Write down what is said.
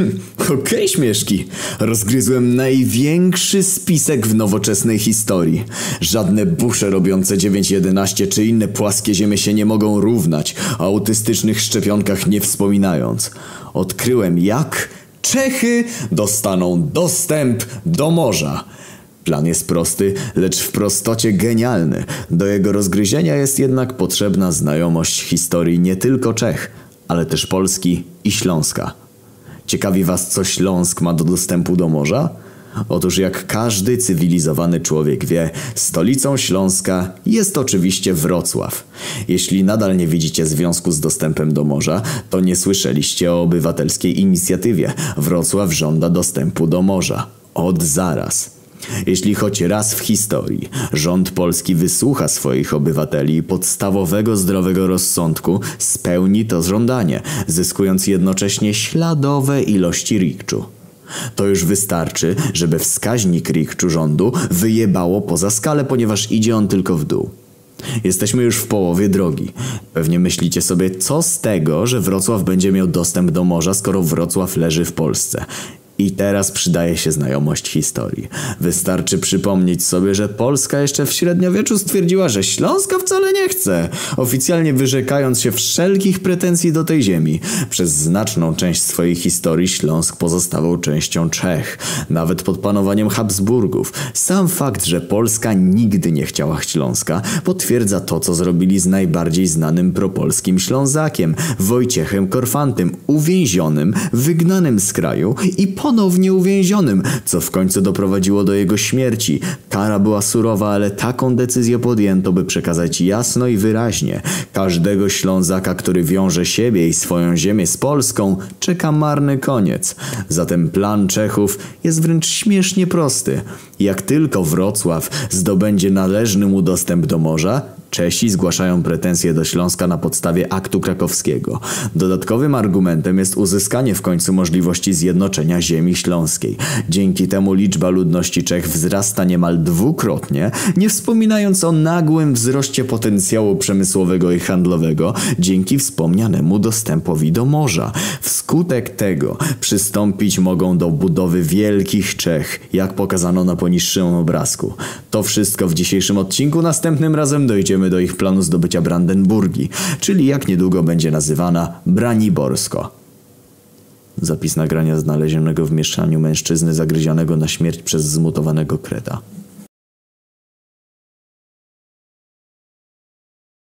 Okej, okay, śmieszki. Rozgryzłem największy spisek w nowoczesnej historii. Żadne busze robiące 911 czy inne płaskie ziemie się nie mogą równać, o autystycznych szczepionkach nie wspominając. Odkryłem jak Czechy dostaną dostęp do morza. Plan jest prosty, lecz w prostocie genialny. Do jego rozgryzienia jest jednak potrzebna znajomość historii nie tylko Czech, ale też Polski i Śląska. Ciekawi was, co Śląsk ma do dostępu do morza? Otóż jak każdy cywilizowany człowiek wie, stolicą Śląska jest oczywiście Wrocław. Jeśli nadal nie widzicie związku z dostępem do morza, to nie słyszeliście o obywatelskiej inicjatywie. Wrocław żąda dostępu do morza. Od zaraz. Jeśli choć raz w historii rząd polski wysłucha swoich obywateli i podstawowego zdrowego rozsądku spełni to żądanie, zyskując jednocześnie śladowe ilości rikczu. To już wystarczy, żeby wskaźnik rikczu rządu wyjebało poza skalę, ponieważ idzie on tylko w dół. Jesteśmy już w połowie drogi. Pewnie myślicie sobie, co z tego, że Wrocław będzie miał dostęp do morza, skoro Wrocław leży w Polsce. I teraz przydaje się znajomość historii. Wystarczy przypomnieć sobie, że Polska jeszcze w średniowieczu stwierdziła, że Śląska wcale nie chce, oficjalnie wyrzekając się wszelkich pretensji do tej ziemi. Przez znaczną część swojej historii Śląsk pozostawał częścią Czech, nawet pod panowaniem Habsburgów. Sam fakt, że Polska nigdy nie chciała Śląska, potwierdza to, co zrobili z najbardziej znanym propolskim Ślązakiem, Wojciechem Korfantym, uwięzionym, wygnanym z kraju i po ponownie uwięzionym, co w końcu doprowadziło do jego śmierci. Kara była surowa, ale taką decyzję podjęto, by przekazać jasno i wyraźnie. Każdego Ślązaka, który wiąże siebie i swoją ziemię z Polską, czeka marny koniec. Zatem plan Czechów jest wręcz śmiesznie prosty. Jak tylko Wrocław zdobędzie należny mu dostęp do morza, Czesi zgłaszają pretensje do Śląska na podstawie aktu krakowskiego. Dodatkowym argumentem jest uzyskanie w końcu możliwości zjednoczenia ziemi śląskiej. Dzięki temu liczba ludności Czech wzrasta niemal dwukrotnie, nie wspominając o nagłym wzroście potencjału przemysłowego i handlowego dzięki wspomnianemu dostępowi do morza. Wskutek tego przystąpić mogą do budowy wielkich Czech, jak pokazano na poniższym obrazku. To wszystko w dzisiejszym odcinku, następnym razem dojdziemy do ich planu zdobycia Brandenburgii, czyli jak niedługo będzie nazywana Braniborsko. Zapis nagrania znalezionego w mieszkaniu mężczyzny zagryzionego na śmierć przez zmutowanego kreta.